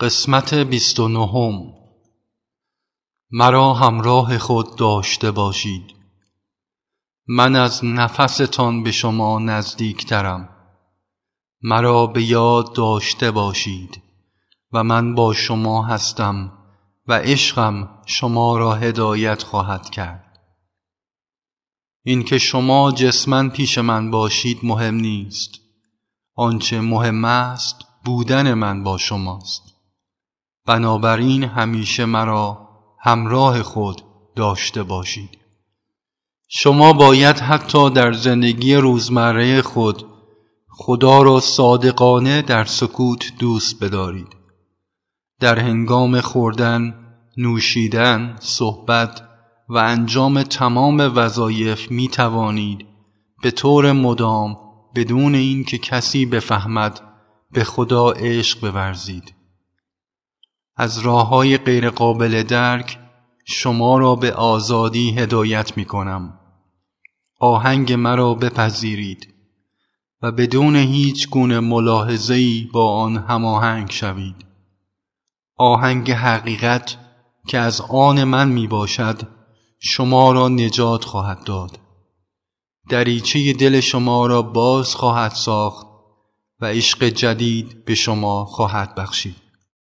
قسمت بیست و نهم. مرا همراه خود داشته باشید. من از نفستان به شما نزدیکترم مرا به یاد داشته باشید و من با شما هستم و عشقم شما را هدایت خواهد کرد. اینکه شما جسمن پیش من باشید مهم نیست. آنچه مهم است بودن من با شماست. بنابراین همیشه مرا همراه خود داشته باشید. شما باید حتی در زندگی روزمره خود خدا را صادقانه در سکوت دوست بدارید. در هنگام خوردن، نوشیدن، صحبت و انجام تمام وظایف می توانید به طور مدام بدون اینکه کسی بفهمد به خدا عشق بورزید. از راه های غیر قابل درک شما را به آزادی هدایت می کنم آهنگ مرا بپذیرید و بدون هیچ گونه ملاحظه‌ای با آن هماهنگ شوید. آهنگ حقیقت که از آن من می باشد شما را نجات خواهد داد. دریچه دل شما را باز خواهد ساخت و عشق جدید به شما خواهد بخشید.